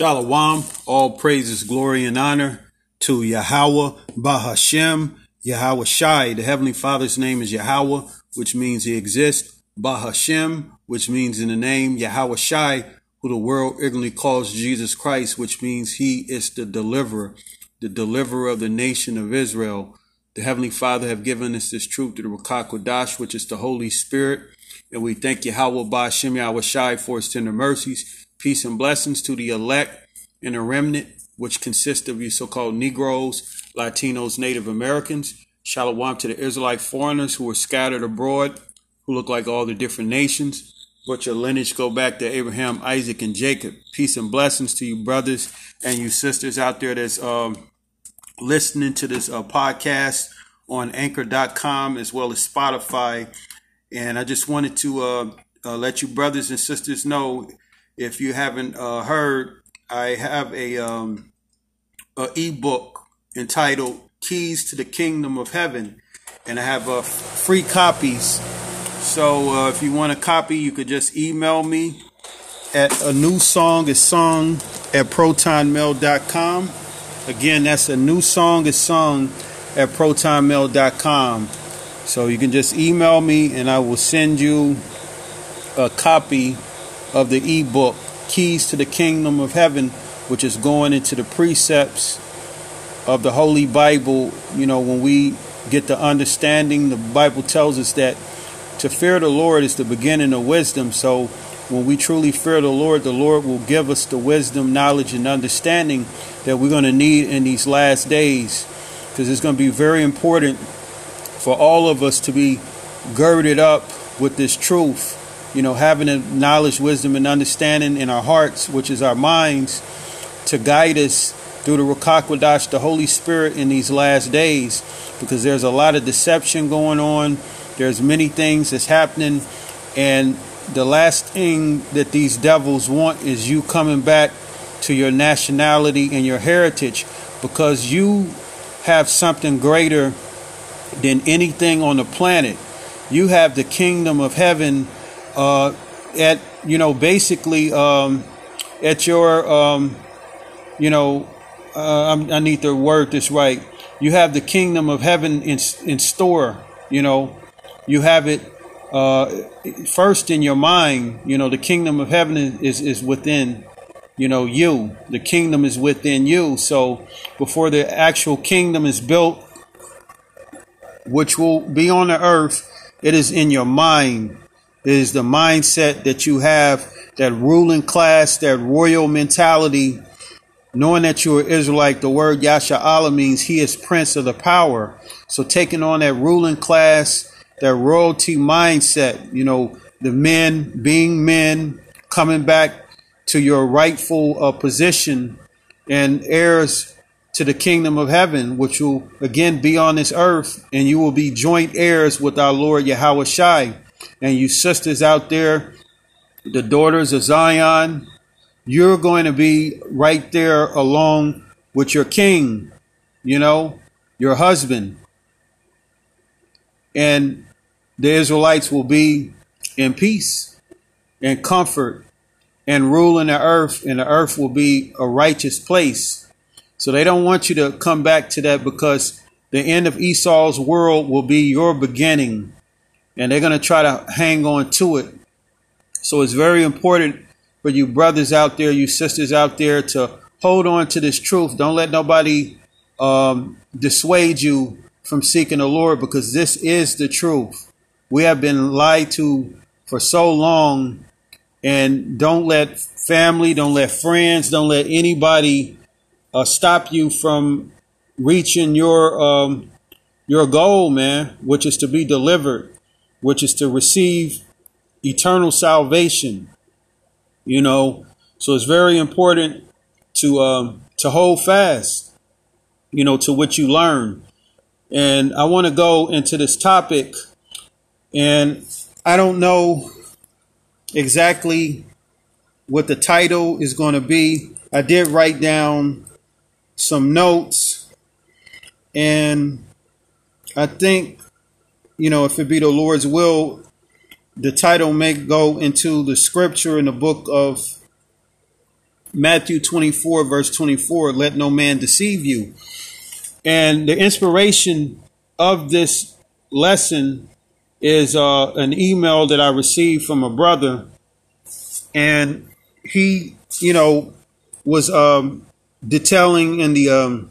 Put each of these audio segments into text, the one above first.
Shalom, all praises, glory, and honor to Yahweh, Bahashem, Yahweh Shai. The Heavenly Father's name is Yahweh, which means he exists. Bahashem, which means in the name Yahweh Shai, who the world ignorantly calls Jesus Christ, which means he is the deliverer, the deliverer of the nation of Israel. The Heavenly Father have given us this truth through the Ruach which is the Holy Spirit. And we thank Yahweh Bahashem Yahweh Shai for his tender mercies. Peace and blessings to the elect and the remnant, which consists of you so-called Negroes, Latinos, Native Americans. Shalom to the Israelite foreigners who are scattered abroad, who look like all the different nations, but your lineage go back to Abraham, Isaac, and Jacob. Peace and blessings to you brothers and you sisters out there that's um, listening to this uh, podcast on anchor.com as well as Spotify. And I just wanted to uh, uh, let you brothers and sisters know if you haven't uh, heard, I have a, um, a ebook entitled "Keys to the Kingdom of Heaven," and I have uh, free copies. So uh, if you want a copy, you could just email me at a new song is sung at protonmail.com. Again, that's a new song is sung at protonmail.com. So you can just email me and I will send you a copy of the ebook Keys to the Kingdom of Heaven, which is going into the precepts of the Holy Bible. You know, when we get the understanding, the Bible tells us that to fear the Lord is the beginning of wisdom. So when we truly fear the Lord, the Lord will give us the wisdom, knowledge, and understanding that we're going to need in these last days. Because it's going to be very important for all of us to be girded up with this truth you know, having the knowledge, wisdom, and understanding in our hearts, which is our minds, to guide us through the Ruach the Holy Spirit, in these last days, because there's a lot of deception going on. There's many things that's happening, and the last thing that these devils want is you coming back to your nationality and your heritage, because you have something greater than anything on the planet. You have the kingdom of heaven uh, at you know basically um, at your um, you know uh, I need to word this right. You have the kingdom of heaven in in store. You know, you have it uh, first in your mind. You know, the kingdom of heaven is is within. You know, you. The kingdom is within you. So before the actual kingdom is built, which will be on the earth, it is in your mind is the mindset that you have, that ruling class, that royal mentality, knowing that you're Israelite. The word Yasha Allah means he is prince of the power. So taking on that ruling class, that royalty mindset, you know, the men being men, coming back to your rightful uh, position and heirs to the kingdom of heaven, which will again be on this earth, and you will be joint heirs with our Lord Yahweh Shai and you sisters out there, the daughters of Zion, you're going to be right there along with your king, you know, your husband. And the Israelites will be in peace and comfort and rule in the earth, and the earth will be a righteous place. So they don't want you to come back to that because the end of Esau's world will be your beginning and they're going to try to hang on to it. So it's very important for you brothers out there, you sisters out there, to hold on to this truth. Don't let nobody um, dissuade you from seeking the Lord because this is the truth. We have been lied to for so long, and don't let family, don't let friends, don't let anybody uh, stop you from reaching your um, your goal, man, which is to be delivered which is to receive eternal salvation. You know, so it's very important to um, to hold fast, you know, to what you learn. And I want to go into this topic, and I don't know exactly what the title is going to be. I did write down some notes, and I think you know, if it be the Lord's will, the title may go into the scripture in the book of Matthew 24, verse 24 let no man deceive you. And the inspiration of this lesson is uh, an email that I received from a brother. And he, you know, was um, detailing in the um,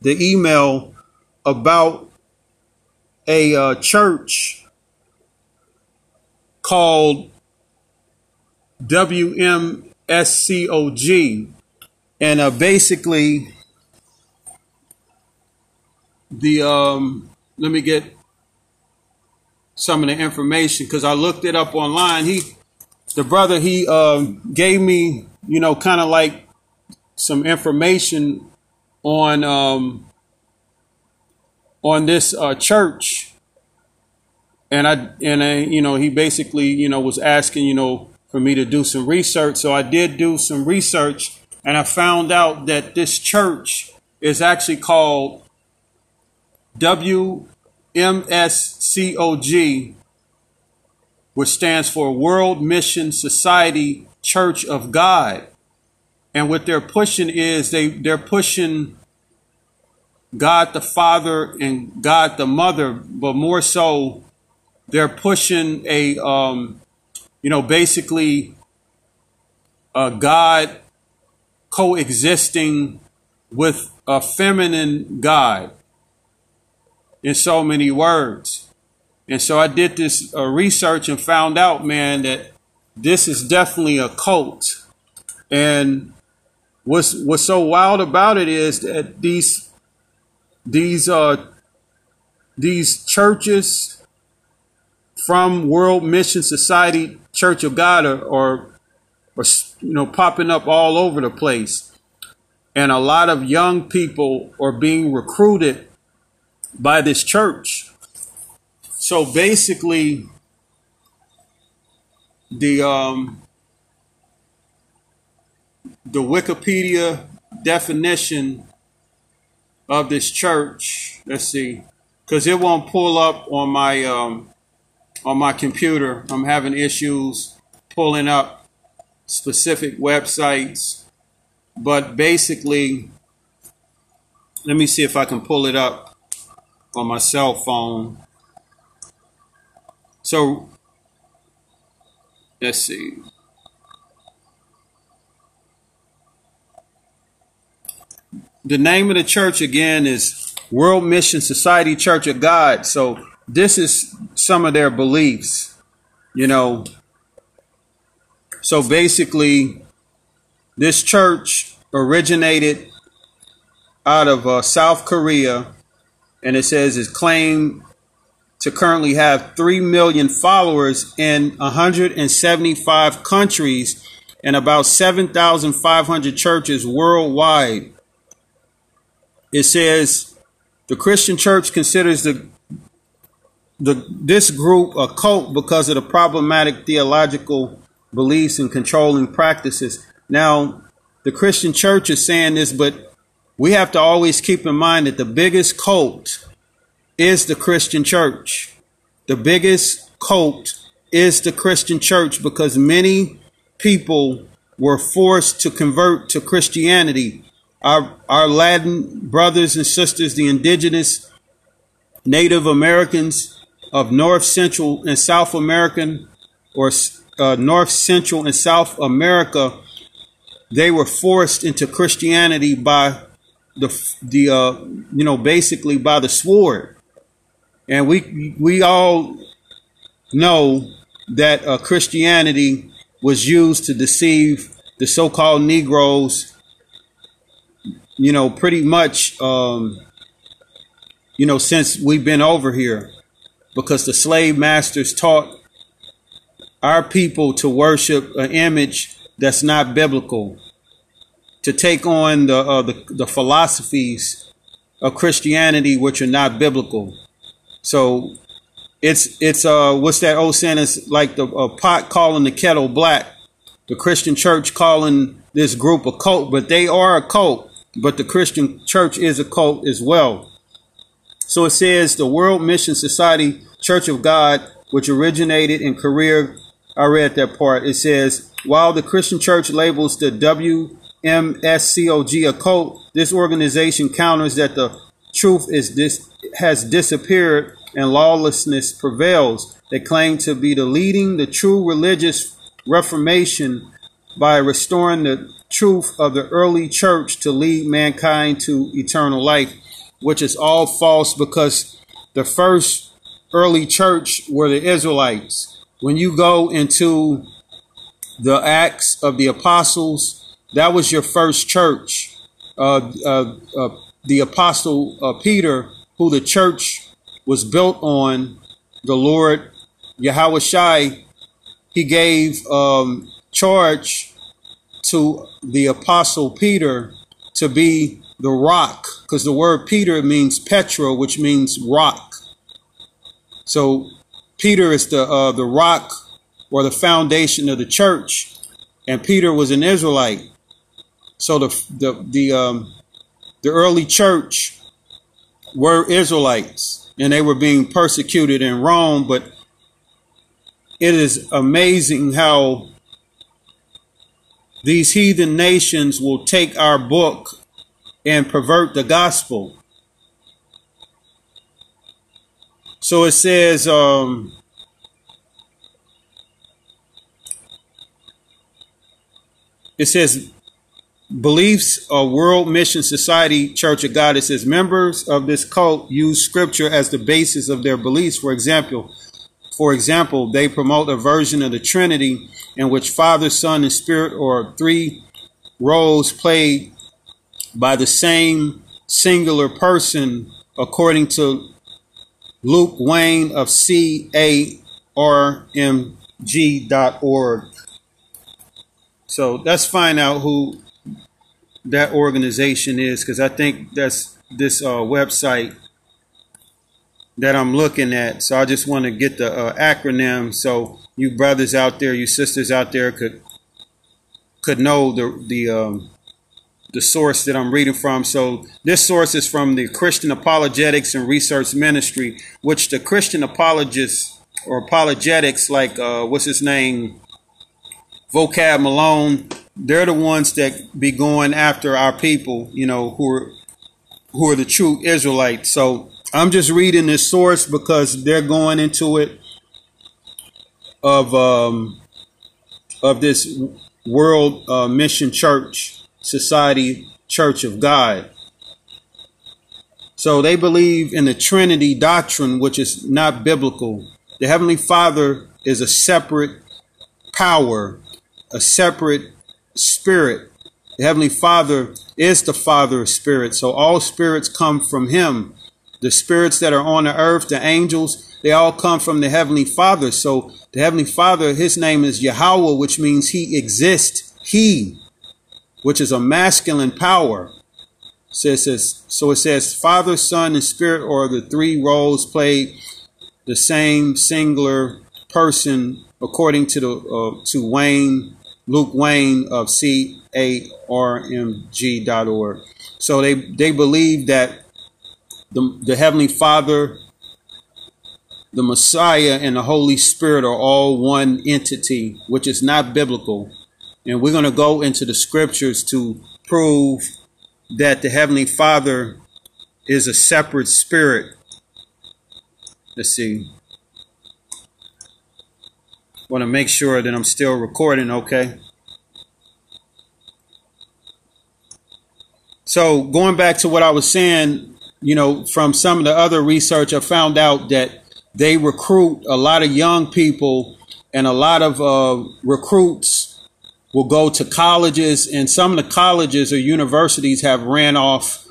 the email about a uh, church called WMSCOG, and uh, basically the um, let me get some of the information because I looked it up online. He, the brother, he um, gave me, you know, kind of like some information on um, on this uh, church, and I and I, you know, he basically, you know, was asking, you know, for me to do some research. So I did do some research, and I found out that this church is actually called WMSCOG, which stands for World Mission Society Church of God. And what they're pushing is they, they're pushing God the Father and God the Mother, but more so, they're pushing a, um, you know, basically a God coexisting with a feminine God in so many words. And so I did this uh, research and found out, man, that this is definitely a cult. And what's what's so wild about it is that these these uh these churches from World Mission Society Church of God are, are, are you know popping up all over the place, and a lot of young people are being recruited by this church. So basically, the um, the Wikipedia definition of this church. Let's see, because it won't pull up on my um, on my computer. I'm having issues pulling up specific websites, but basically, let me see if I can pull it up on my cell phone. So let's see. The name of the church again is World Mission Society Church of God. So this is some of their beliefs, you know. So basically, this church originated out of uh, South Korea and it says is claimed to currently have 3 million followers in 175 countries and about 7,500 churches worldwide. It says the Christian church considers the the, this group a cult because of the problematic theological beliefs and controlling practices. Now, the Christian church is saying this, but we have to always keep in mind that the biggest cult is the Christian church. The biggest cult is the Christian church because many people were forced to convert to Christianity. Our, our Latin brothers and sisters, the indigenous Native Americans of North Central and South American or uh, North Central and South America, they were forced into Christianity by the the uh, you know basically by the sword, and we we all know that uh, Christianity was used to deceive the so-called Negroes. You know, pretty much. Um, you know, since we've been over here, because the slave masters taught our people to worship an image that's not biblical to take on the, uh, the, the philosophies of Christianity which are not biblical. So it's it's uh what's that old saying? It's like the pot calling the kettle black. The Christian church calling this group a cult, but they are a cult. But the Christian church is a cult as well. So it says the World Mission Society Church of God, which originated in Korea. I read that part. It says, while the Christian Church labels the WMSCOG a cult, this organization counters that the truth is has disappeared and lawlessness prevails. They claim to be the leading the true religious reformation by restoring the truth of the early church to lead mankind to eternal life, which is all false because the first early church were the Israelites. When you go into the Acts of the Apostles, that was your first church. Uh, uh, uh, the Apostle uh, Peter, who the church was built on, the Lord Yahweh Shai, he gave um, charge to the Apostle Peter to be the rock, because the word Peter means Petra, which means rock. So Peter is the uh, the rock or the foundation of the church, and Peter was an Israelite. So the the the um, the early church were Israelites, and they were being persecuted in Rome. But it is amazing how these heathen nations will take our book and pervert the gospel. So it says, um, it says, beliefs of World Mission Society Church of God. It says members of this cult use scripture as the basis of their beliefs. For example, for example, they promote a version of the Trinity in which Father, Son, and Spirit are three roles played by the same singular person, according to Luke Wayne of CARMG.org. So let's find out who that organization is, because I think that's this uh, website that I'm looking at. So I just want to get the uh, acronym so you brothers out there, you sisters out there could could know the the um, the source that I'm reading from. So this source is from the Christian Apologetics and Research Ministry, which the Christian apologists or apologetics, like uh, what's his name, Vocab Malone, they're the ones that be going after our people, you know, who are who are the true Israelites. So I'm just reading this source because they're going into it of um, of this World uh, Mission Church Society Church of God. So they believe in the Trinity doctrine, which is not biblical. The Heavenly Father is a separate power, a separate spirit. The Heavenly Father is the Father of spirits. So all spirits come from Him the spirits that are on the earth, the angels, they all come from the Heavenly Father. So the Heavenly Father, his name is Yahweh, which means he exists. He, which is a masculine power. So it says, so it says Father, Son, and Spirit are the three roles played the same singular person according to the uh, to Wayne Luke Wayne of CARMG.org. So they they believe that the, the Heavenly Father, the Messiah, and the Holy Spirit are all one entity, which is not biblical. And we're going to go into the scriptures to prove that the Heavenly Father is a separate spirit. Let's see. Want to make sure that I'm still recording, okay? So, going back to what I was saying, you know, from some of the other research, I found out that they recruit a lot of young people, and a lot of uh, recruits will go to colleges, and some of the colleges or universities have ran off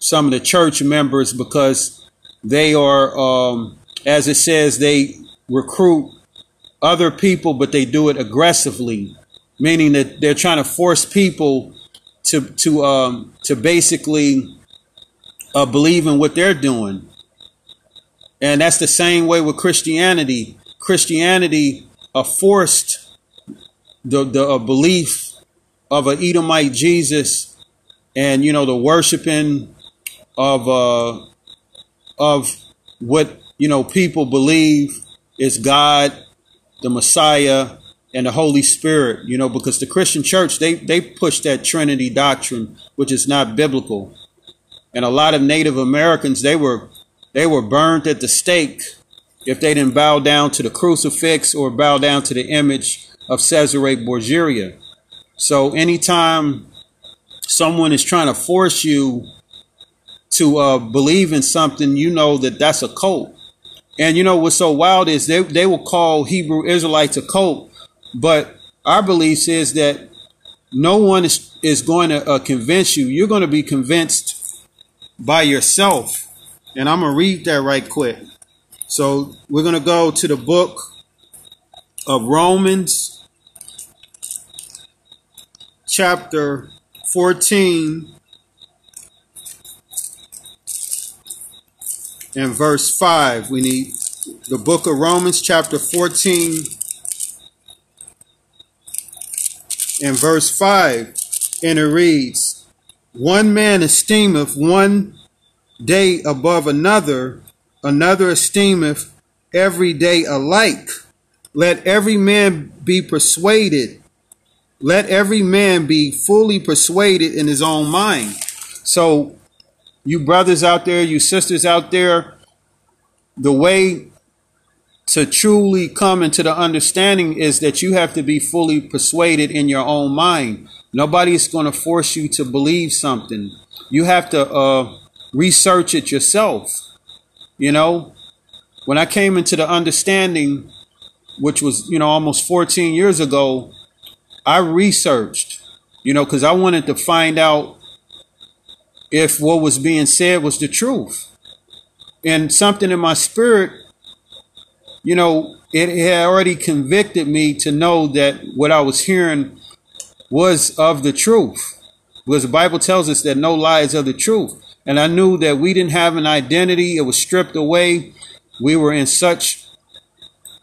some of the church members because they are, um, as it says, they recruit other people, but they do it aggressively, meaning that they're trying to force people to to um, to basically believe in what they're doing. And that's the same way with Christianity. Christianity uh, forced the, the uh, belief of an Edomite Jesus and, you know, the worshiping of, uh, of what you know, people believe is God, the Messiah, and the Holy Spirit, you know, because the Christian church, they, they push that Trinity doctrine, which is not biblical. And a lot of Native Americans, they were they were burned at the stake if they didn't bow down to the crucifix or bow down to the image of Cesare Borgia. So anytime someone is trying to force you to uh, believe in something, you know that that's a cult. And you know what's so wild is they, they will call Hebrew Israelites a cult, but our belief is that no one is, is going to uh, convince you. You're going to be convinced by yourself. And I'm going to read that right quick. So we're going to go to the book of Romans, chapter 14, and verse 5. We need the book of Romans, chapter 14, and verse 5. And it reads, One man esteemeth one day above another, another esteemeth every day alike. Let every man be persuaded. Let every man be fully persuaded in his own mind. So, you brothers out there, you sisters out there, the way to truly come into the understanding is that you have to be fully persuaded in your own mind. Nobody's going to force you to believe something. You have to uh, research it yourself. You know, when I came into the understanding, which was, you know, almost 14 years ago, I researched, you know, because I wanted to find out if what was being said was the truth. And something in my spirit, you know, it had already convicted me to know that what I was hearing was of the truth. Because the Bible tells us that no lie is of the truth. And I knew that we didn't have an identity, it was stripped away. We were in such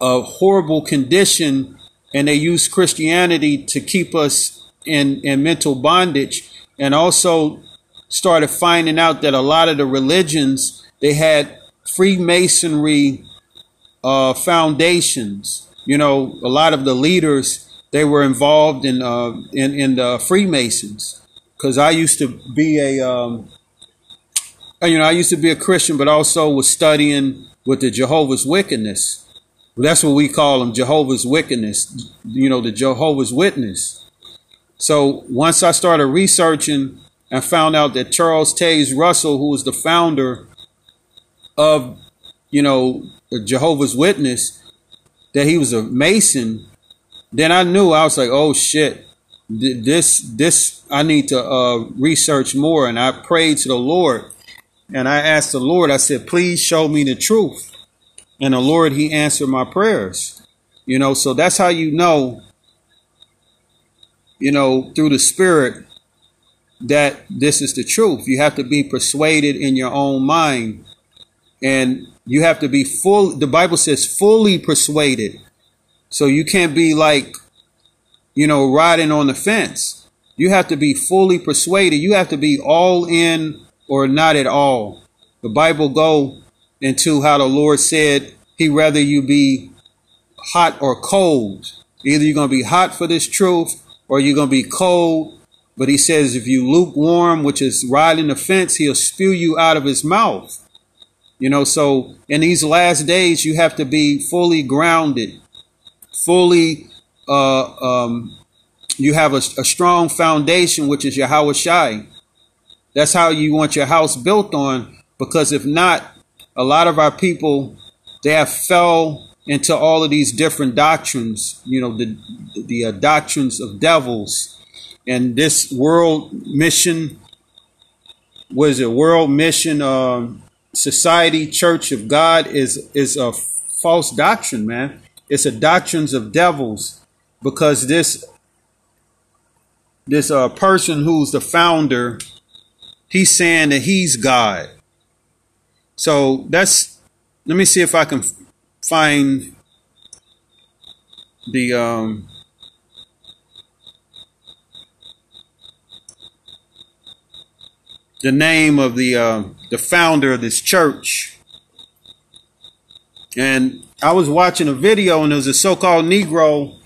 a horrible condition, and they used Christianity to keep us in, in mental bondage. And also started finding out that a lot of the religions they had Freemasonry uh, foundations. You know, a lot of the leaders they were involved in uh, in, in the Freemasons. Because I used to be a um, you know, I used to be a Christian, but also was studying with the Jehovah's Wickedness. That's what we call them, Jehovah's Wickedness. You know, the Jehovah's Witness. So once I started researching and found out that Charles Taze Russell, who was the founder of, you know, the Jehovah's Witness, that he was a Mason, then I knew I was like, oh shit, this this I need to uh, research more. And I prayed to the Lord and I asked the Lord, I said, please show me the truth. And the Lord, He answered my prayers. You know, so that's how you know, you know, through the Spirit that this is the truth. You have to be persuaded in your own mind. And you have to be full, the Bible says fully persuaded. So you can't be like, you know, riding on the fence. You have to be fully persuaded. You have to be all in or not at all. The Bible go into how the Lord said he rather you be hot or cold. Either you're going to be hot for this truth or you're going to be cold. But he says if you lukewarm, which is riding the fence, he'll spew you out of his mouth. You know, so in these last days, you have to be fully grounded, fully, uh, um, you have a, a strong foundation, which is your Yahweh Shai. That's how you want your house built on. Because if not, a lot of our people, they have fell into all of these different doctrines, you know, the, the uh, doctrines of devils. And this world mission was a world mission um, society church of God is is a false doctrine, man. It's a doctrines of devils because this this uh, person who's the founder he's saying that he's God. So that's, let me see if I can find the, um, the name of the, uh, the founder of this church. And I was watching a video, and there was a so-called Negro,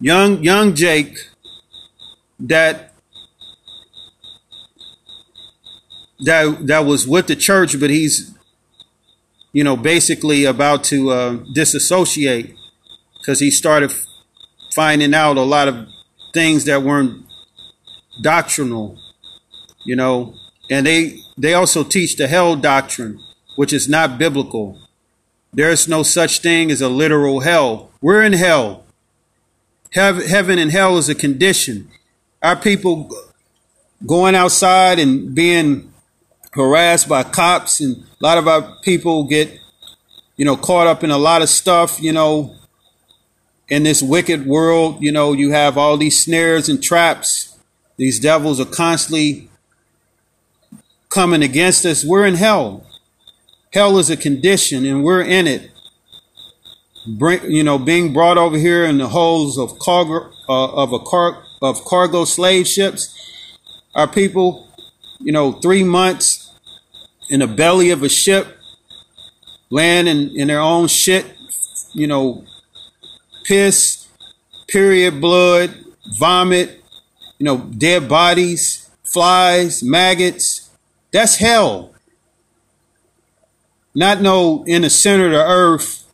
young young Jake, that that that was with the church, but he's you know basically about to uh, disassociate because he started finding out a lot of things that weren't doctrinal, you know, and they they also teach the hell doctrine, which is not biblical. There's no such thing as a literal hell. We're in hell. Heaven and hell is a condition. Our people going outside and being harassed by cops, and a lot of our people get, you know, caught up in a lot of stuff, you know, in this wicked world. You know, you have all these snares and traps. These devils are constantly coming against us. We're in hell. Hell is a condition, and we're in it. Bring, you know, being brought over here in the holes of cargo uh, of a car of cargo slave ships. Our people, you know, three months in the belly of a ship, land in, in their own shit, you know, piss, period blood, vomit, you know, dead bodies, flies, maggots. That's hell. Not no in the center of the earth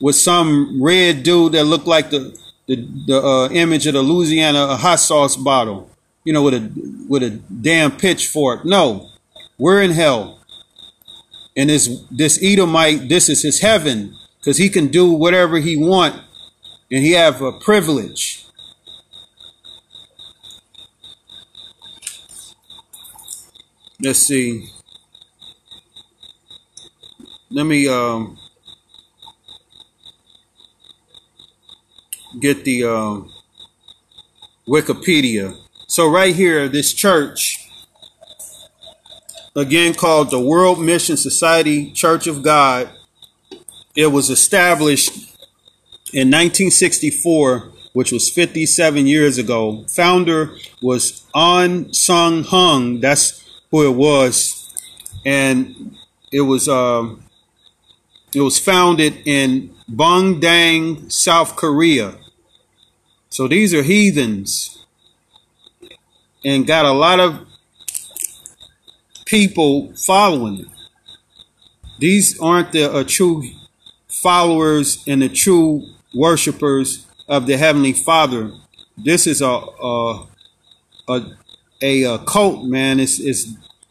with some red dude that looked like the the, the uh, image of the Louisiana hot sauce bottle, you know, with a with a damn pitchfork. No, we're in hell, and this this Edomite, this is his heaven, because he can do whatever he want, and he have a privilege. Let's see let me um, get the uh, Wikipedia. So right here, this church, again called the World Mission Society Church of God, it was established in 1964, which was 57 years ago. Founder was An Sung Hung. That's who it was, and it was um, it was founded in Bundang, South Korea. So these are heathens and got a lot of people following. These aren't the uh, true followers and the true worshipers of the Heavenly Father. This is a a a, a, a cult, man. It's, it's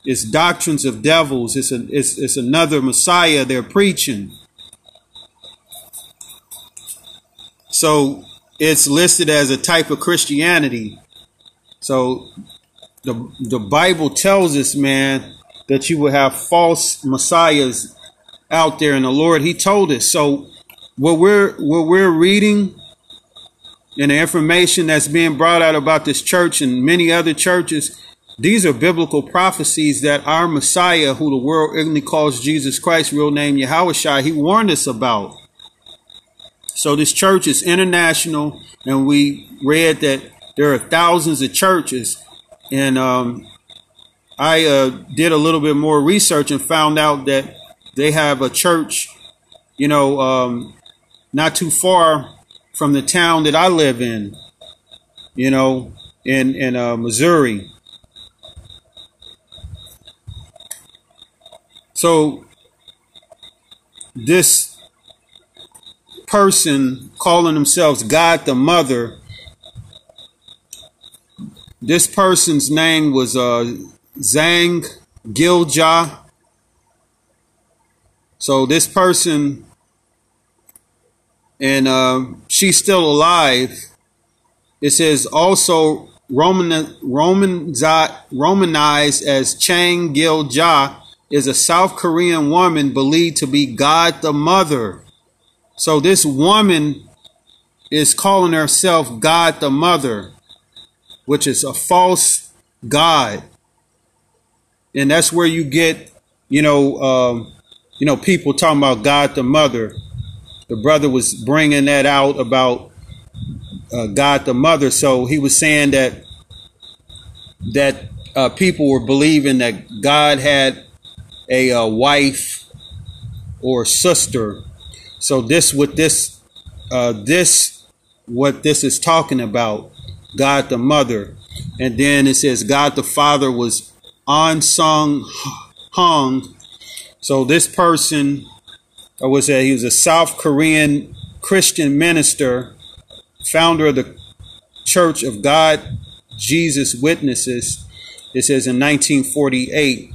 it's doctrines of devils. It's, a, it's, it's another Messiah they're preaching. So it's listed as a type of Christianity. So the, the Bible tells us, man, that you will have false messiahs out there and the Lord, He told us. So what we're what we're reading and the information that's being brought out about this church and many other churches these are biblical prophecies that our Messiah, who the world ignorantly calls Jesus Christ, real name Yahweh he warned us about. So this church is international, and we read that there are thousands of churches. And um, I uh, did a little bit more research and found out that they have a church, you know, um, not too far from the town that I live in, you know, in in uh, Missouri. So this person calling themselves God the Mother, this person's name was uh, Zahng Gil-jah. So this person, and uh, she's still alive. It says also Roman, Roman, Romanized as Chang Gil Ja is a South Korean woman believed to be God the Mother. So this woman is calling herself God the Mother, which is a false God. And that's where you get, you know, um, you know, people talking about God the Mother. The brother was bringing that out about uh, God the Mother. So he was saying that that uh, people were believing that God had a, uh, wife or sister. So this what this uh, this what this is talking about, God the Mother, and then it says God the Father was An Sung Hong. So this person, I was that he was a South Korean Christian minister, founder of the Church of God Jesus Witnesses. It says in 1948.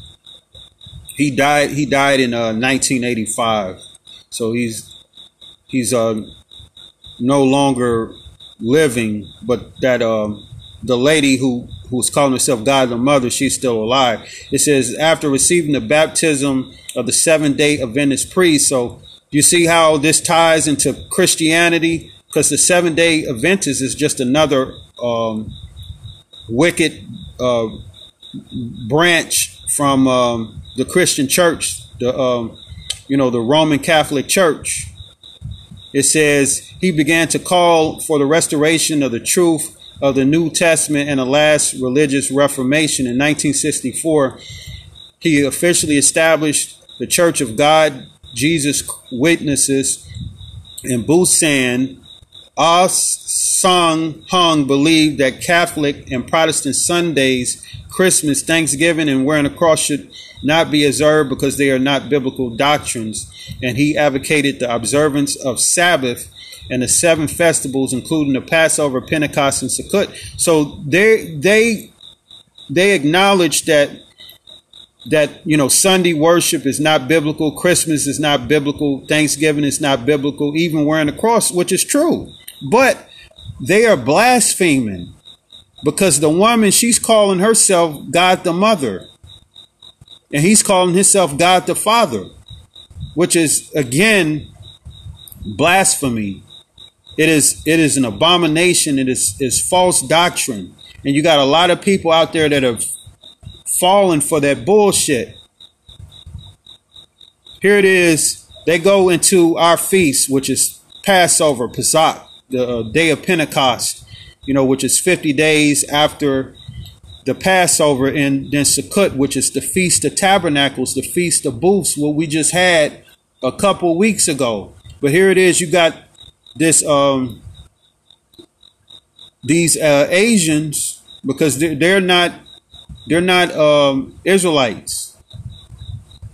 He died. He died in uh, 1985. So he's he's uh, no longer living. But that um, the lady who who's calling herself God the Mother, she's still alive. It says after receiving the baptism of the seven day Adventist priest. So you see how this ties into Christianity because the seven day Adventist is just another um, wicked uh, branch from um, the Christian church, the um, you know the Roman Catholic Church. It says he began to call for the restoration of the truth of the New Testament and the last religious reformation in 1964. He officially established the Church of God, Jesus Witnesses in Busan. Ah Sung Hung believed that Catholic and Protestant Sundays, Christmas, Thanksgiving, and wearing a cross should not be observed because they are not biblical doctrines. And he advocated the observance of Sabbath and the seven festivals, including the Passover, Pentecost, and Sukkot. So they they they acknowledge that that you know Sunday worship is not biblical, Christmas is not biblical, Thanksgiving is not biblical, even wearing a cross, which is true. But they are blaspheming because the woman she's calling herself God the Mother, and he's calling himself God the Father, which is again blasphemy. It is it is an abomination. It is is false doctrine, and you got a lot of people out there that have fallen for that bullshit. Here it is. They go into our feast, which is Passover, Pesach, the uh, day of Pentecost, you know, which is 50 days after the Passover, and then Sukkot, which is the Feast of Tabernacles, the Feast of Booths, what we just had a couple weeks ago. But here it is. You got this um, these uh, Asians because they're, they're not they're not um, Israelites.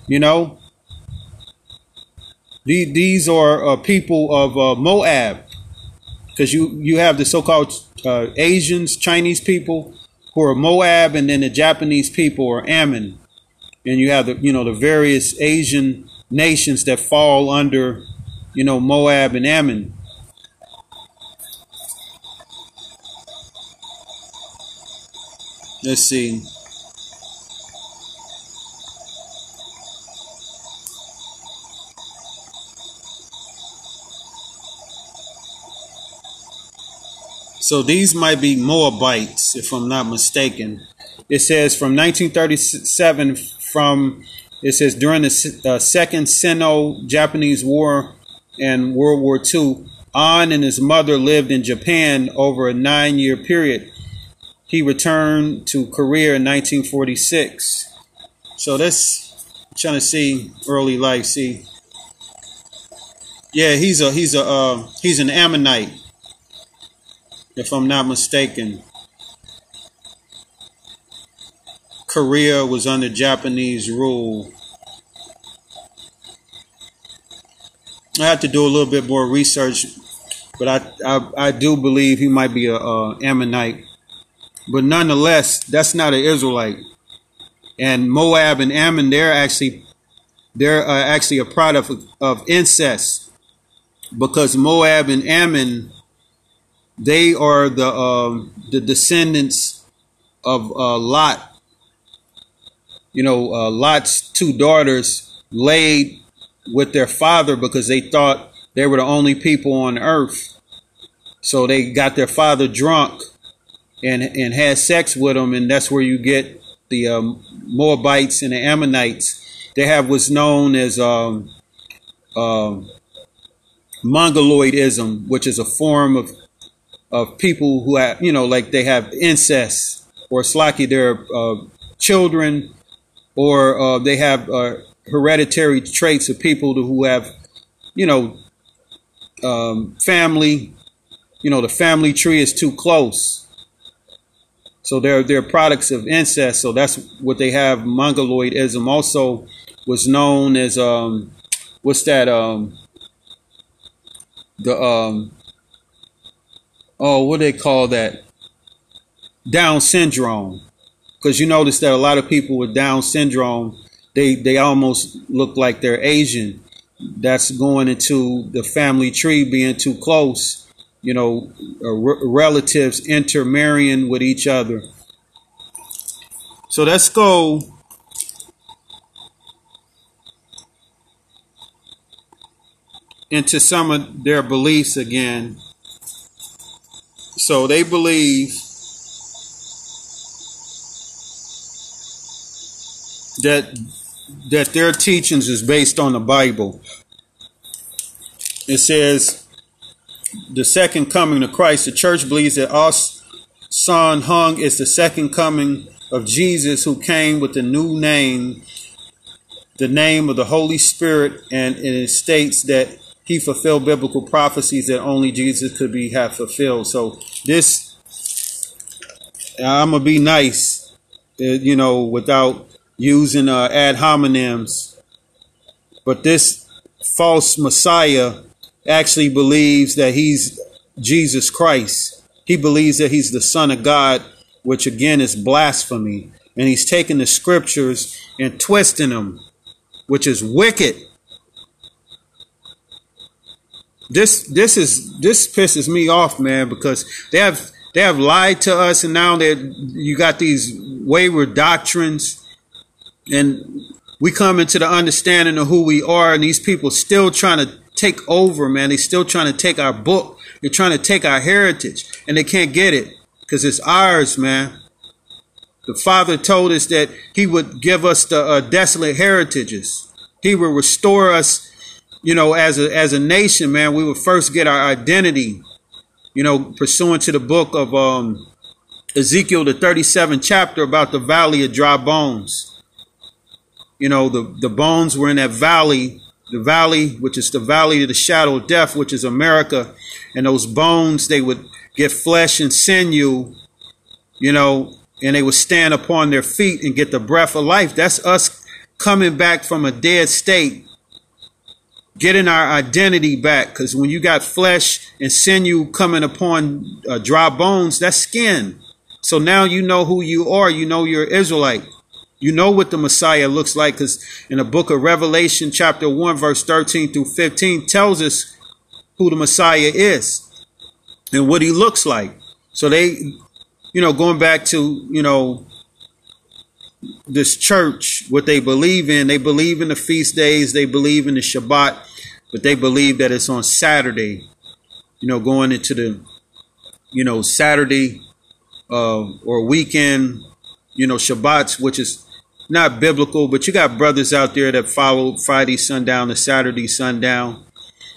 You know, these, these are uh, people of uh, Moab because you you have the so-called uh, Asians, Chinese people who are Moab, and then the Japanese people are Ammon, and you have the you know the various Asian nations that fall under you know Moab and Ammon. Let's see. So these might be Moabites, if I'm not mistaken. It says from 1937, from it says during the uh, Second Sino-Japanese War and World War II, Ahn and his mother lived in Japan over a nine-year period. He returned to Korea in 1946. So that's trying to see early life. See, yeah, he's a he's a uh, he's an Ammonite, if I'm not mistaken. Korea was under Japanese rule. I have to do a little bit more research, but I I, I do believe he might be a, a Ammonite. But nonetheless, that's not an Israelite. And Moab and Ammon, they're actually they're uh, actually a product of, of incest, because Moab and Ammon, they are the um, the descendants of uh, Lot. You know, uh, Lot's two daughters laid with their father because they thought they were the only people on earth. So they got their father drunk and and had sex with him, and that's where you get the um, Moabites and the Ammonites. They have what's known as um, um, Mongoloidism, which is a form of of people who have, you know, like they have incest, or it's their uh, children, or uh, they have uh, hereditary traits of people who have, you know, um, family. You know, the family tree is too close. So they're they're products of incest. So that's what they have. Mongoloidism also was known as um, what's that um, the um, oh what do they call that Down syndrome because you notice that a lot of people with Down syndrome they they almost look like they're Asian. That's going into the family tree being too close. You know, relatives intermarrying with each other. So let's go into some of their beliefs again. So they believe that that their teachings is based on the Bible. It says the second coming of Christ. The church believes that our Son hung is the second coming of Jesus, who came with the new name, the name of the Holy Spirit, and it states that he fulfilled biblical prophecies that only Jesus could be have fulfilled. So this, I'm gonna be nice, uh, you know, without using uh, ad hominems. But this false Messiah actually believes that he's Jesus Christ. He believes that he's the Son of God, which again is blasphemy. And he's taking the scriptures and twisting them, which is wicked. This this is this pisses me off, man, because they have they have lied to us, and now that you got these wayward doctrines and we come into the understanding of who we are, and these people still trying to take over, man. They still trying to take our book. They're trying to take our heritage, and they can't get it because it's ours, man. The Father told us that He would give us the uh, desolate heritages. He would restore us, you know, as a as a nation, man. We would first get our identity, you know, pursuant to the book of um, Ezekiel, the 37th chapter about the valley of dry bones you know, the, the bones were in that valley, the valley, which is the valley of the shadow of death, which is America. And those bones, they would get flesh and sinew, you know, and they would stand upon their feet and get the breath of life. That's us coming back from a dead state, getting our identity back. Because when you got flesh and sinew coming upon uh, dry bones, that's skin. So now you know who you are. You know you're Israelite. You know what the Messiah looks like because in the book of Revelation, chapter 1, verse 13 through 15, tells us who the Messiah is and what he looks like. So they, you know, going back to, you know, this church, what they believe in, they believe in the feast days, they believe in the Shabbat, but they believe that it's on Saturday, you know, going into the, you know, Saturday uh, or weekend, you know, Shabbats, which is not biblical, but you got brothers out there that follow Friday sundown to Saturday sundown.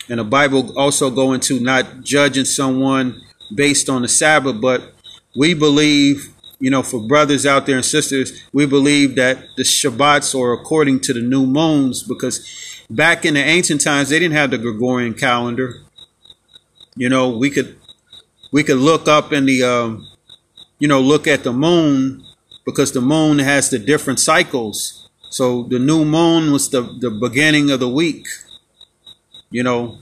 And the Bible also go into not judging someone based on the Sabbath, but we believe, you know, for brothers out there and sisters, we believe that the Shabbats are according to the new moons because back in the ancient times they didn't have the Gregorian calendar. You know, we could we could look up in the um, you know look at the moon because the moon has the different cycles. So the new moon was the, the beginning of the week. You know,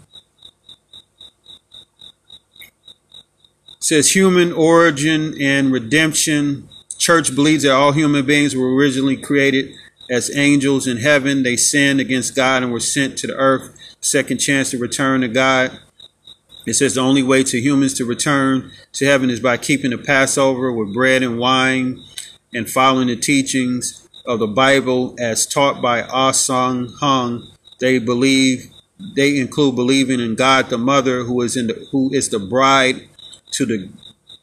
says human origin and redemption. Church believes that all human beings were originally created as angels in heaven. They sinned against God and were sent to the earth. Second chance to return to God. It says the only way to humans to return to heaven is by keeping the Passover with bread and wine and following the teachings of the Bible as taught by Ah Sung Hung, they believe they include believing in God the Mother, who is in the, who is the bride to the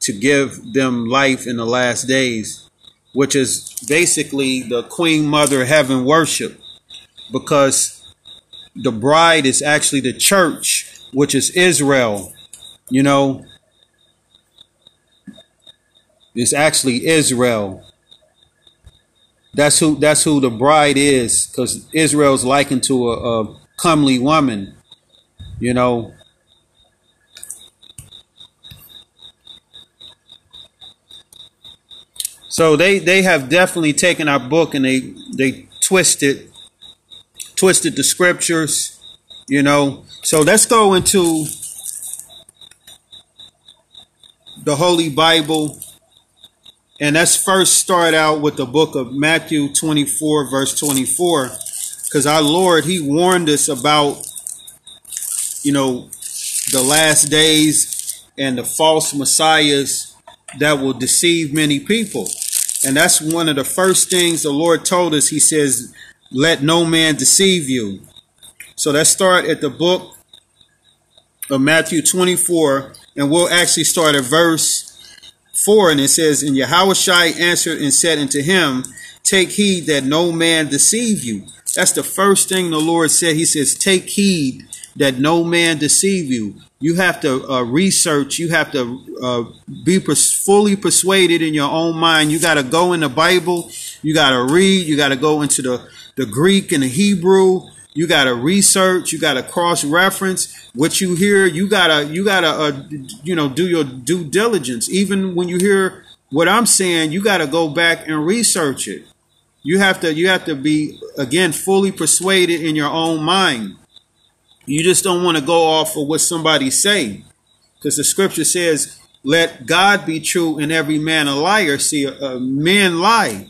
to give them life in the last days, which is basically the Queen Mother heaven worship, because the bride is actually the church, which is Israel. You know, it's actually Israel. That's who that's who the bride is, because Israel's likened to a, a comely woman. You know, So they they have definitely taken our book and they they twisted twisted the scriptures, you know. So let's go into the Holy Bible and let's first start out with the book of Matthew 24 verse 24 cuz our Lord he warned us about you know the last days and the false messiahs that will deceive many people. And that's one of the first things the Lord told us. He says, let no man deceive you. So let's start at the book of Matthew 24, and we'll actually start at verse 4. And it says, And Yahushua answered and said unto him, Take heed that no man deceive you. That's the first thing the Lord said. He says, Take heed that no man deceive you. You have to uh, research. You have to uh, be pers- fully persuaded in your own mind. You got to go in the Bible. You got to read. You got to go into the, the Greek and the Hebrew. You got to research. You got to cross reference what you hear. You gotta you gotta uh, you know do your due diligence. Even when you hear what I'm saying, you got to go back and research it. You have to you have to be again fully persuaded in your own mind. You just don't want to go off of what somebody say, because the scripture says, "Let God be true and every man a liar." See, uh, men lie,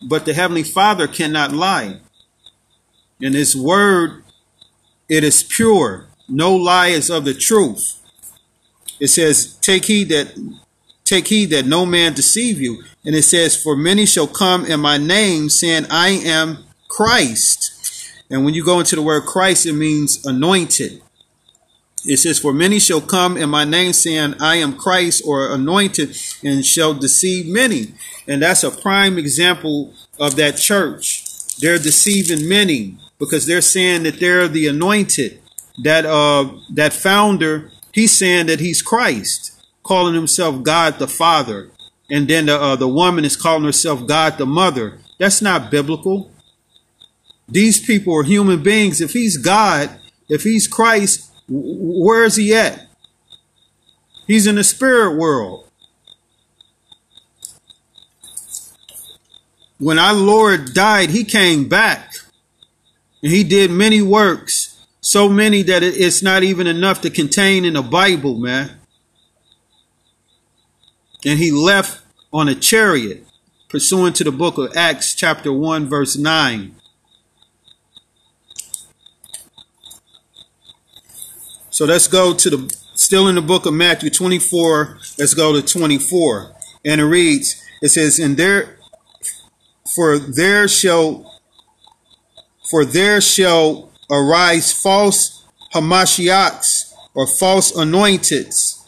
but the heavenly Father cannot lie. And His word, it is pure. No lie is of the truth. It says, "Take heed that." Take heed that no man deceive you. And it says, For many shall come in my name, saying, I am Christ and when you go into the word Christ, it means anointed. It says, For many shall come in my name saying, I am Christ or anointed, and shall deceive many. And that's a prime example of that church. They're deceiving many because they're saying that they're the anointed. That uh that founder, he's saying that he's Christ, calling himself God the Father. And then the uh, the woman is calling herself God the Mother. That's not biblical. These people are human beings. If he's God, if he's Christ, where is he at? He's in the spirit world. When our Lord died, he came back he did many works, so many that it's not even enough to contain in the Bible, man. And he left on a chariot, pursuant to the book of Acts, chapter 1, verse 9. So let's go to the, still in the book of Matthew 24, let's go to 24. And it reads, it says, and there, for there shall, for there shall arise false Hamashiachs or false anointeds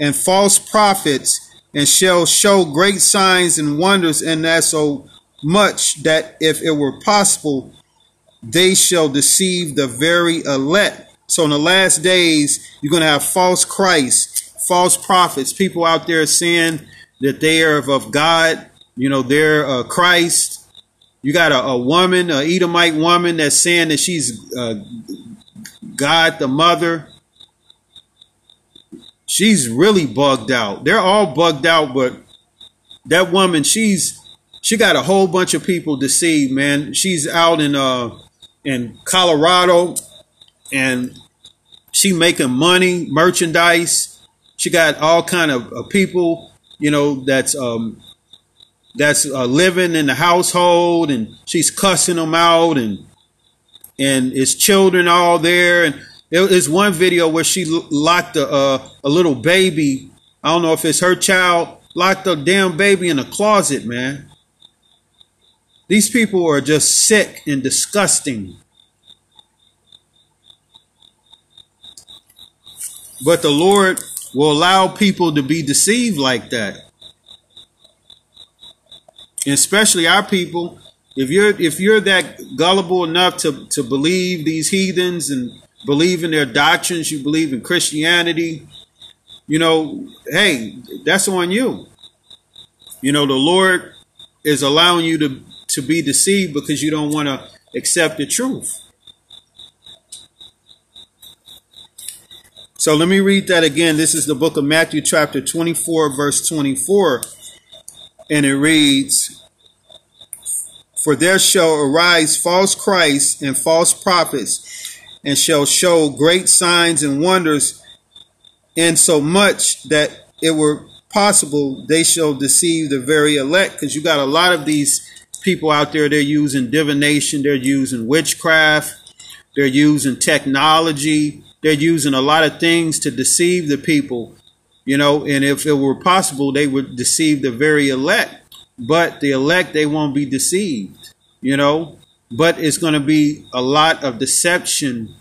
and false prophets and shall show great signs and wonders and that so much that if it were possible, they shall deceive the very elect. So in the last days, you're going to have false Christ, false prophets, people out there saying that they are of God, you know, they're uh, Christ. You got a, a, woman, a Edomite woman that's saying that she's uh, God the mother. She's really bugged out. They're all bugged out, but that woman, she's she got a whole bunch of people deceived, man. She's out in uh in Colorado and she making money, merchandise. She got all kind of uh, people, you know, that's um, that's uh, living in the household, and she's cussing them out, and and it's children all there, and there's one video where she locked a uh, a little baby. I don't know if it's her child. Locked a damn baby in a closet, man. These people are just sick and disgusting. But the Lord will allow people to be deceived like that. Especially our people. If you're if you're that gullible enough to, to believe these heathens and believe in their doctrines, you believe in Christianity, you know, hey, that's on you. You know, the Lord is allowing you to to be deceived because you don't want to accept the truth. So let me read that again. This is the book of Matthew, chapter 24, verse 24. And it reads For there shall arise false Christs and false prophets, and shall show great signs and wonders, and so much that it were possible they shall deceive the very elect. Because you got a lot of these people out there, they're using divination, they're using witchcraft, they're using technology they're using a lot of things to deceive the people, you know, and if it were possible, they would deceive the very elect. But the elect, they won't be deceived, you know. But it's going to be a lot of deception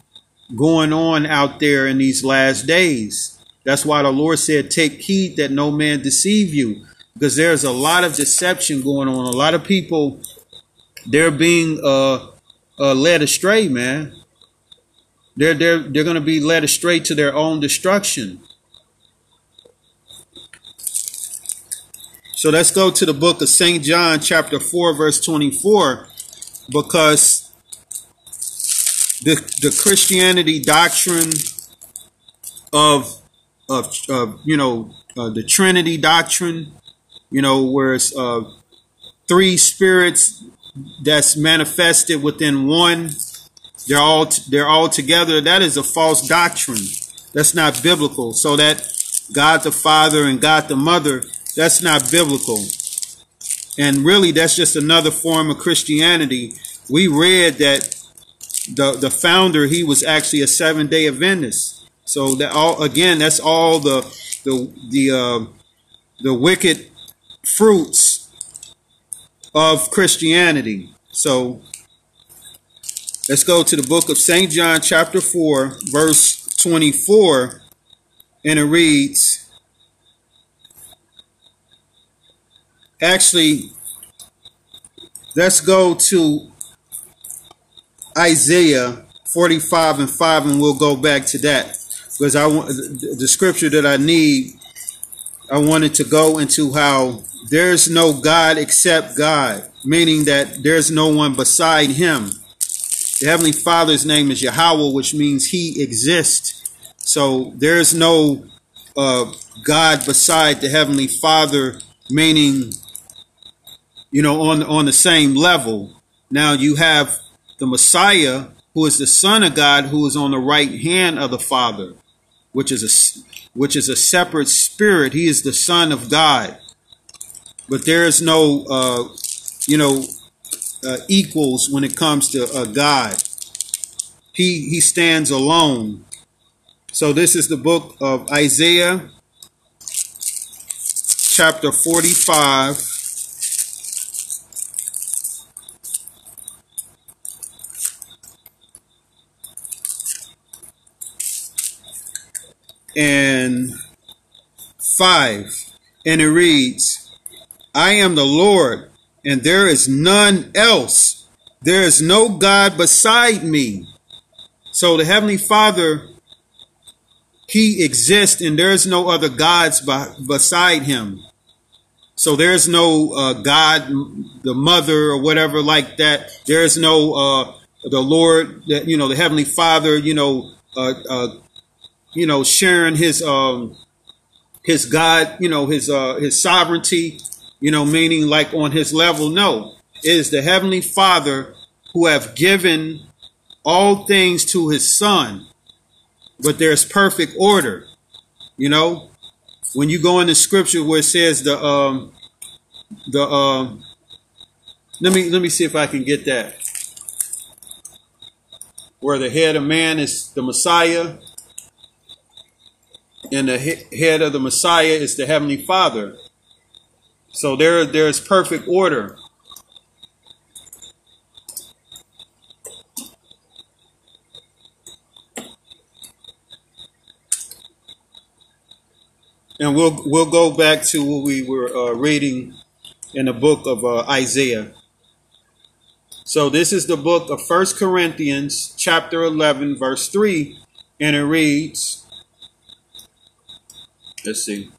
going on out there in these last days. That's why the Lord said, Take heed that no man deceive you, because there's a lot of deception going on. A lot of people, they're being uh, uh, led astray, man. They're, they're, they're going to be led astray to their own destruction. So let's go to the book of St. John, chapter 4, verse 24, because the, the Christianity doctrine of, of, of you know, uh, the Trinity doctrine, you know, where it's uh, three spirits that's manifested within one they're all they're all together. That is a false doctrine. That's not biblical. So that God the Father and God the Mother, that's not biblical. And really, that's just another form of Christianity. We read that the the founder he was actually a seven day Adventist. So that all again, that's all the the the uh, the wicked fruits of Christianity. So Let's go to the book of St. John, chapter 4, verse 24, and it reads Actually, let's go to Isaiah 45 and 5, and we'll go back to that because I want the scripture that I need. I wanted to go into how there's no God except God, meaning that there's no one beside Him. The Heavenly Father's name is Yahweh, which means He exists. So there's no uh, God beside the Heavenly Father, meaning, you know, on, on the same level. Now you have the Messiah, who is the Son of God, who is on the right hand of the Father, which is a which is a separate spirit. He is the Son of God. But there is no, uh, you know, uh, equals when it comes to uh, God. He he stands alone. So this is the book of Isaiah, chapter 45. And 5. And it reads, I am the Lord and there is none else. There is no God beside me. So the Heavenly Father, He exists and there's no other gods beside Him. So there's no uh, God, the Mother or whatever like that. There's no uh, the Lord, you know, the Heavenly Father, you know, uh, uh you know, sharing His um, His God, you know, His uh, His sovereignty you know, meaning like on his level. No, it is the heavenly father who have given all things to his son, but there's perfect order. You know, when you go in the scripture where it says the, um, the, um, let me, let me see if I can get that. Where the head of man is the Messiah, and the head of the Messiah is the Heavenly Father. So there, there's perfect order. And we'll we'll go back to what we were uh, reading in the book of uh, Isaiah. So this is the book of First Corinthians, chapter 11, verse 3, and it reads, let's see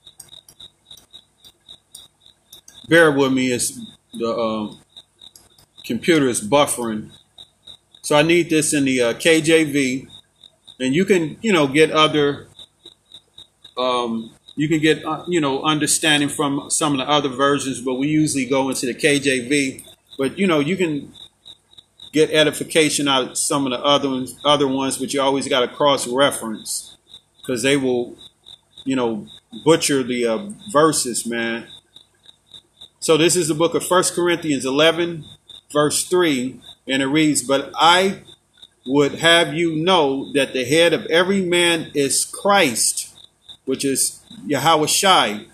bear with me as the um, computer is buffering. So I need this in the uh, KJV, and you can you know get other um, you can get uh, you know understanding from some of the other versions, but we usually go into the KJV. But you know you can get edification out of some of the other ones, other ones, but you always got to cross reference because they will you know butcher the uh, verses, man. So this is the book of First Corinthians 11, verse 3, and it reads, But I would have you know that the head of every man is Christ, which is Yahweh Shai,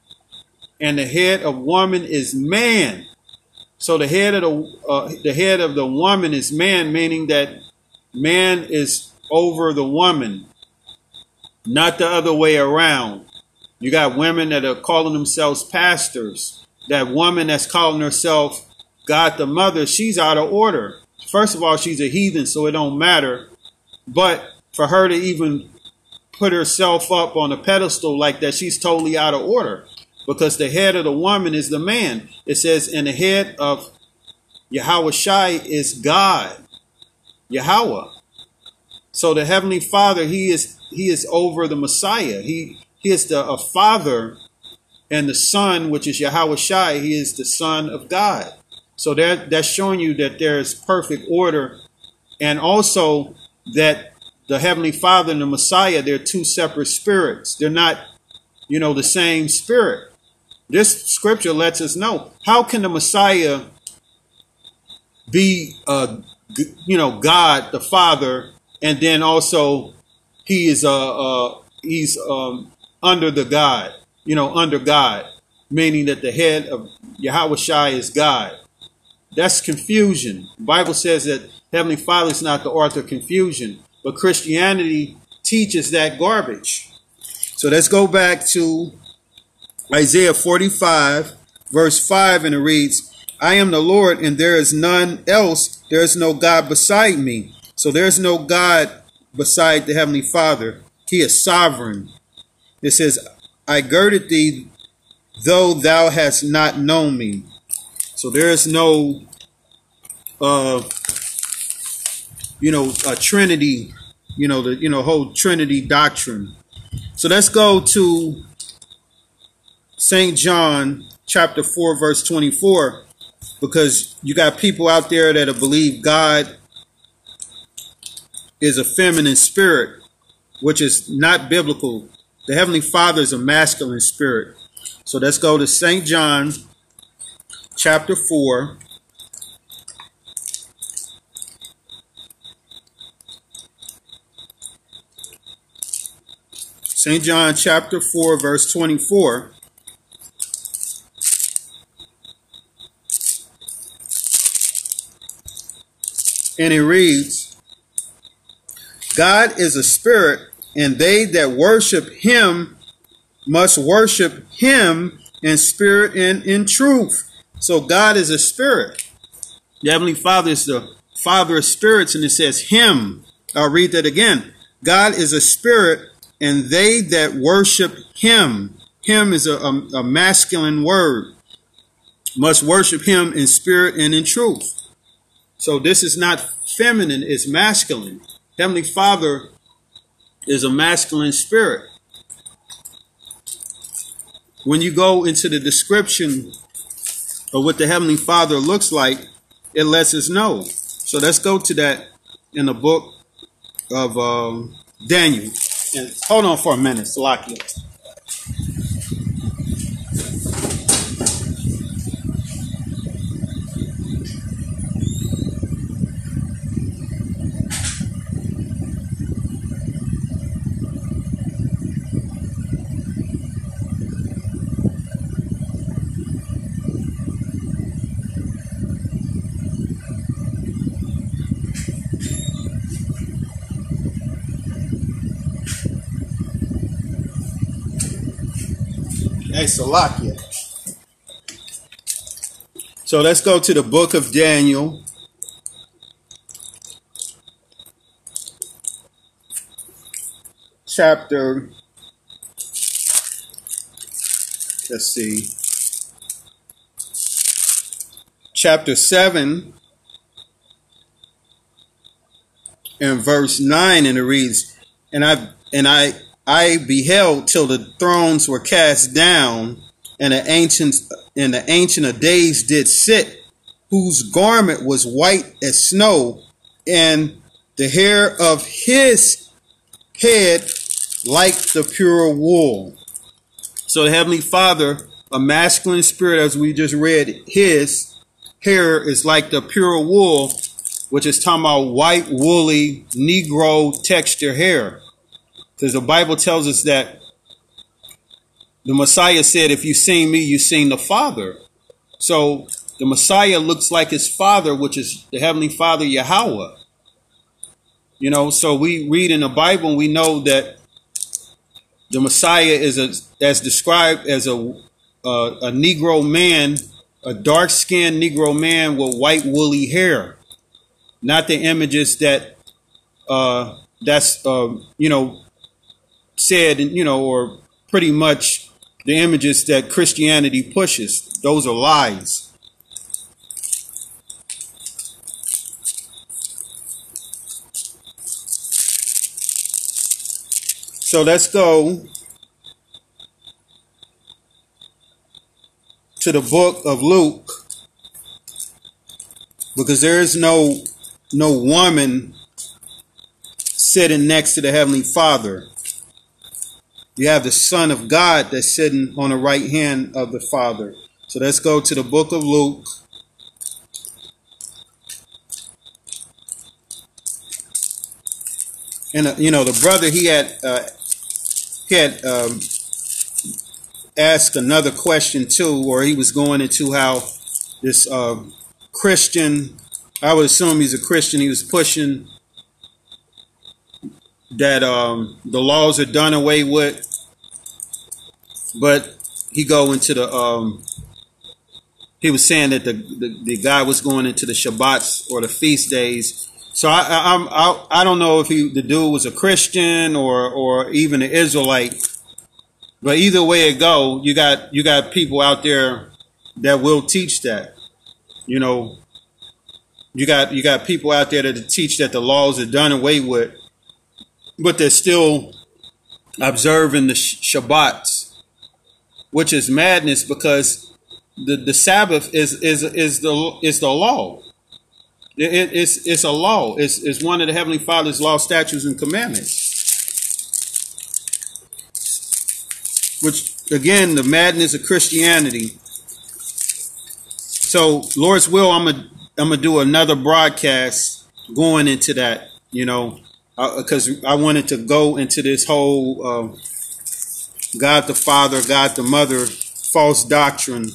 and the head of woman is man. So the head of the uh, the head of the woman is man, meaning that man is over the woman, not the other way around. You got women that are calling themselves pastors. That woman that's calling herself God the Mother, she's out of order. First of all, she's a heathen, so it don't matter. But for her to even put herself up on a pedestal like that, she's totally out of order. Because the head of the woman is the man. It says, and the head of Yahweh Shai is God. Yahweh. So the Heavenly Father, He is He is over the Messiah. He He is the a Father, and the Son, which is Yahweh Shai, He is the Son of God. So that that's showing you that there is perfect order, and also that the Heavenly Father and the Messiah, they're two separate spirits. They're not, you know, the same spirit. This scripture lets us know how can the Messiah be, uh, you know, God the Father, and then also he is uh, uh he's um, under the God, you know, under God, meaning that the head of Yahweh Shai is God. That's confusion. The Bible says that Heavenly Father is not the author of confusion, but Christianity teaches that garbage. So let's go back to Isaiah 45, verse 5, and it reads, I am the Lord, and there is none else. There is no God beside me. So there is no God beside the Heavenly Father. He is sovereign. It says, I girded thee, though thou hast not known me. So there is no, uh, you know, a Trinity, you know, the you know whole Trinity doctrine. So let's go to Saint John chapter four, verse twenty-four, because you got people out there that believe God is a feminine spirit, which is not biblical. The Heavenly Father is a masculine spirit. So let's go to St. John chapter 4. St. John chapter 4, verse 24. And it reads God is a spirit, and they that worship him must worship him in spirit and in truth. So God is a spirit. The Heavenly Father is the Father of spirits, and it says him. I'll read that again. God is a spirit, and they that worship him, him is a, a, a masculine word, must worship him in spirit and in truth. So this is not feminine, it's masculine. Heavenly Father is a masculine spirit. When you go into the description of what the Heavenly Father looks like, it lets us know. So let's go to that in the book of um, Daniel. And hold on for a minute, Salakia. Salakia. So let's go to the book of Daniel. Chapter, let's see, chapter 7 and verse 9, and it reads, And I, and I I beheld till the thrones were cast down, and the ancients and the ancient of days did sit, whose garment was white as snow, and the hair of his head like the pure wool. So the Heavenly Father, a masculine spirit, as we just read, his hair is like the pure wool, which is talking about white, woolly, Negro texture hair. Because the Bible tells us that the Messiah said, if you've seen me, you've seen the Father. So the Messiah looks like his Father, which is the Heavenly Father, Yahweh. You know, so we read in the Bible and we know that the Messiah is a, as described as a, a, a Negro man, a dark skinned Negro man with white woolly hair. Not the images that, uh, that's, uh, you know, said, you know, or pretty much the images that Christianity pushes. Those are lies. So let's go to the book of Luke because there is no no woman sitting next to the heavenly Father. You have the Son of God that's sitting on the right hand of the Father. So let's go to the book of Luke. And uh, you know the brother he had uh, he had um, asked another question too, where he was going into how this uh, Christian, I would assume he's a Christian, he was pushing that um, the laws are done away with, but he go into the um, he was saying that the, the, the guy was going into the Shabbats or the feast days. So I, I, I, I don't know if he, the dude was a Christian or, or even an Israelite, but either way it go, you got, you got people out there that will teach that, you know, you got, you got people out there that teach that the laws are done away with, but they're still observing the Shabbats, which is madness because the, the Sabbath is, is, is the, is the law. It, it's, it's a law. It's, it's one of the Heavenly Father's law, statutes, and commandments. Which, again, the madness of Christianity. So, Lord's will, I'm going I'm to do another broadcast going into that, you know, because uh, I wanted to go into this whole uh, God the Father, God the Mother false doctrine.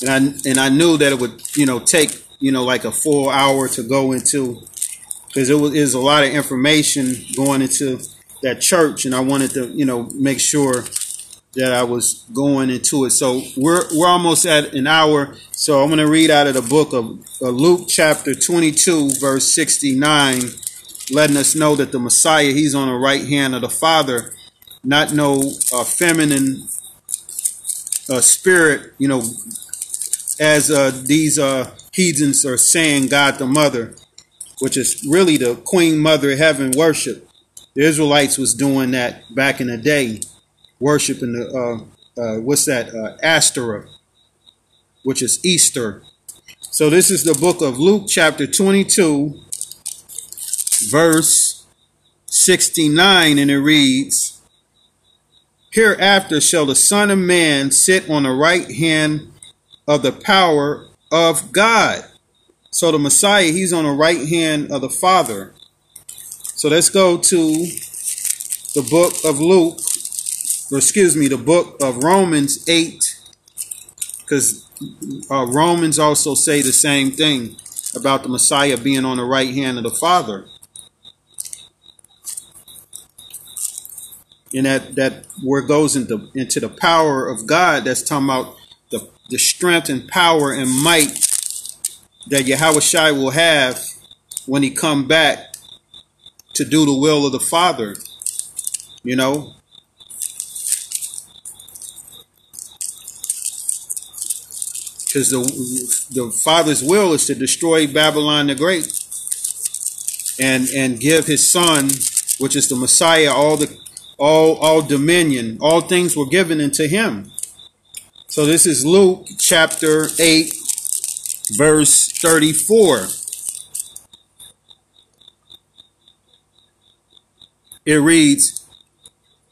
And I, and I knew that it would, you know, take you know, like a full hour to go into because it was is a lot of information going into that church, and I wanted to, you know, make sure that I was going into it. So we're we're almost at an hour. So I'm going to read out of the book of uh, Luke chapter 22 verse 69 letting us know that the Messiah he's on the right hand of the Father, not no uh, feminine uh, spirit, you know, as uh, these uh, heathens are saying God the Mother, which is really the Queen Mother of Heaven worship. The Israelites was doing that back in the day, worshiping the uh, uh, what's that uh, Ashtoreth, which is Easter. So this is the book of Luke, chapter 22, verse 69, and it reads, Hereafter shall the Son of Man sit on the right hand of the power of God. So the Messiah, he's on the right hand of the Father. So let's go to the book of Luke, or excuse me, the book of Romans 8, because uh, Romans also say the same thing about the Messiah being on the right hand of the Father. And that, that where goes into, into the power of God, that's talking about the strength and power and might that Yahweh Shai will have when he come back to do the will of the Father. You know? Because the, the Father's will is to destroy Babylon the Great. and and give his son, which is the Messiah, all the all all dominion. All things were given into him. So this is Luke chapter 8 verse 34. It reads,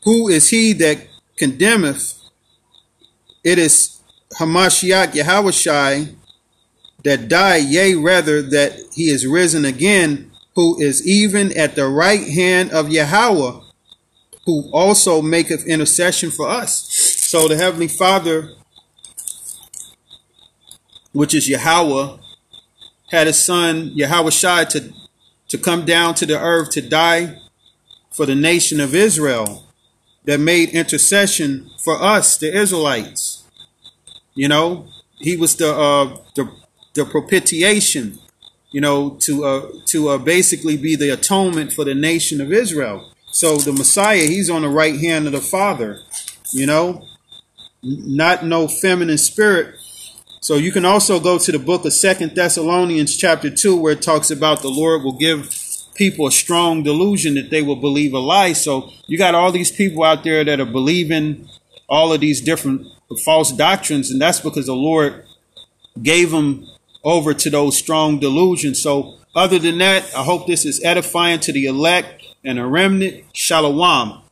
Who is he that condemneth? It is Hamashiach Yahushai that died, yea, rather that he is risen again, who is even at the right hand of Yahweh, who also maketh intercession for us. So the Heavenly Father, which is Yahweh, had his son Yahweh Shai to, to come down to the earth to die for the nation of Israel that made intercession for us, the Israelites. You know, he was the uh, the the propitiation, you know, to uh, to uh, basically be the atonement for the nation of Israel. So the Messiah, he's on the right hand of the Father, you know, not no feminine spirit. So you can also go to the book of Second Thessalonians chapter two, where it talks about the Lord will give people a strong delusion that they will believe a lie. So you got all these people out there that are believing all of these different false doctrines, and that's because the Lord gave them over to those strong delusions. So, other than that, I hope this is edifying to the elect and a remnant. Shalom.